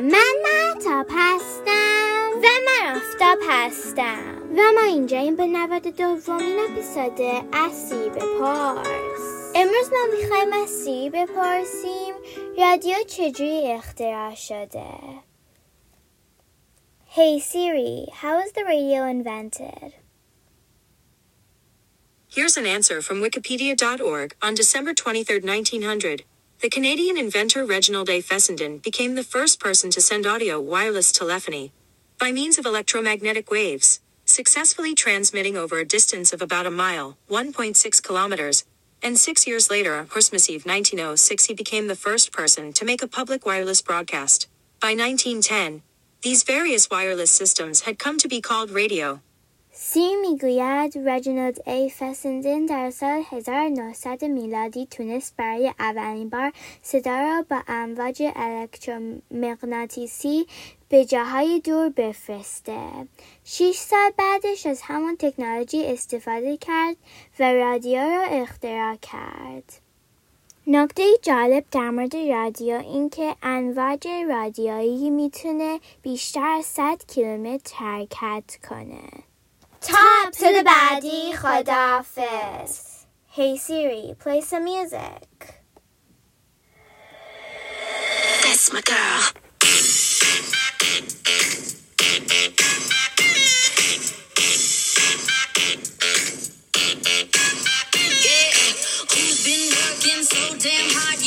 من محتاب هستم و من آفتاب هستم و ما اینجا این به نود دومین اپیزود از سی بپرس امروز ما می‌خوایم از سی بپرسیم رادیو چجوری اختراع شده؟ Hey Siri, how was the radio invented? Here's an answer from Wikipedia.org. On December 23, 1900, the Canadian inventor Reginald A. Fessenden became the first person to send audio wireless telephony by means of electromagnetic waves, successfully transmitting over a distance of about a mile, 1.6 kilometers. And six years later, on Christmas Eve 1906, he became the first person to make a public wireless broadcast. By 1910, these various wireless systems had come to be called radio. سی می‌گوید رجینالد ای فسندن در سال 1900 میلادی تونست برای اولین بار صدا را با امواج الکترومغناطیسی به جاهای دور بفرسته. شیش سال بعدش از همان تکنولوژی استفاده کرد و رادیو را اختراع کرد. نکته جالب در مورد رادیو اینکه امواج رادیویی می‌تونه بیشتر از 100 کیلومتر حرکت کنه. up to the baddie Khadafis. Hey Siri, play some music. That's my girl. so damn hard?